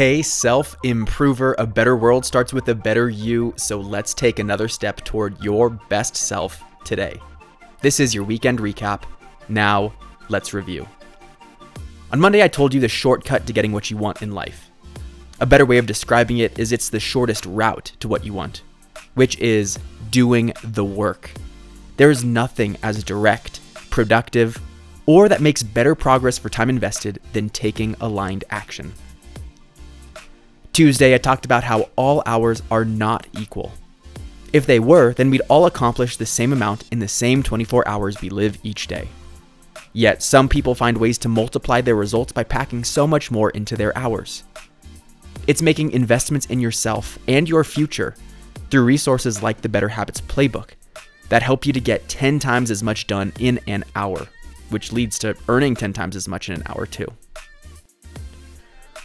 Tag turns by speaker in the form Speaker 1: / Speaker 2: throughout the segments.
Speaker 1: Hey, self improver, a better world starts with a better you, so let's take another step toward your best self today. This is your weekend recap. Now, let's review. On Monday, I told you the shortcut to getting what you want in life. A better way of describing it is it's the shortest route to what you want, which is doing the work. There is nothing as direct, productive, or that makes better progress for time invested than taking aligned action. Tuesday, I talked about how all hours are not equal. If they were, then we'd all accomplish the same amount in the same 24 hours we live each day. Yet, some people find ways to multiply their results by packing so much more into their hours. It's making investments in yourself and your future through resources like the Better Habits Playbook that help you to get 10 times as much done in an hour, which leads to earning 10 times as much in an hour too.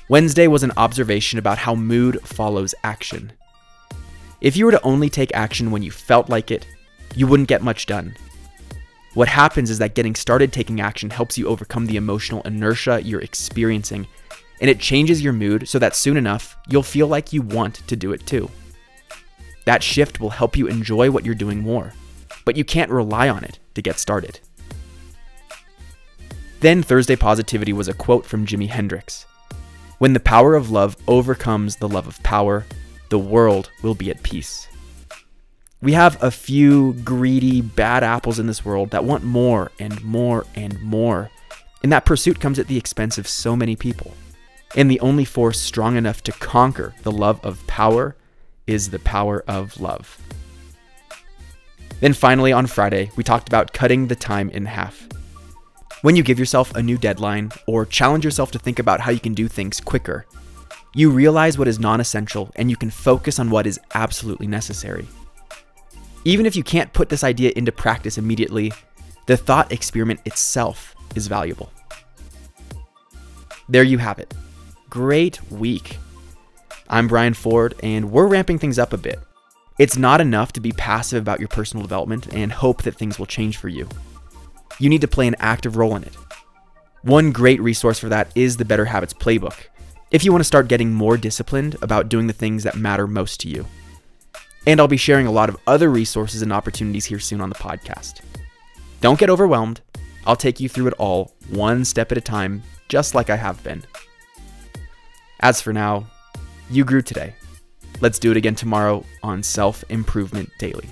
Speaker 1: Wednesday was an observation about how mood follows action. If you were to only take action when you felt like it, you wouldn't get much done. What happens is that getting started taking action helps you overcome the emotional inertia you're experiencing, and it changes your mood so that soon enough, you'll feel like you want to do it too. That shift will help you enjoy what you're doing more, but you can't rely on it to get started. Then Thursday Positivity was a quote from Jimi Hendrix. When the power of love overcomes the love of power, the world will be at peace. We have a few greedy, bad apples in this world that want more and more and more. And that pursuit comes at the expense of so many people. And the only force strong enough to conquer the love of power is the power of love. Then finally, on Friday, we talked about cutting the time in half. When you give yourself a new deadline or challenge yourself to think about how you can do things quicker, you realize what is non essential and you can focus on what is absolutely necessary. Even if you can't put this idea into practice immediately, the thought experiment itself is valuable. There you have it. Great week. I'm Brian Ford, and we're ramping things up a bit. It's not enough to be passive about your personal development and hope that things will change for you you need to play an active role in it. One great resource for that is the Better Habits Playbook, if you want to start getting more disciplined about doing the things that matter most to you. And I'll be sharing a lot of other resources and opportunities here soon on the podcast. Don't get overwhelmed. I'll take you through it all, one step at a time, just like I have been. As for now, you grew today. Let's do it again tomorrow on Self Improvement Daily.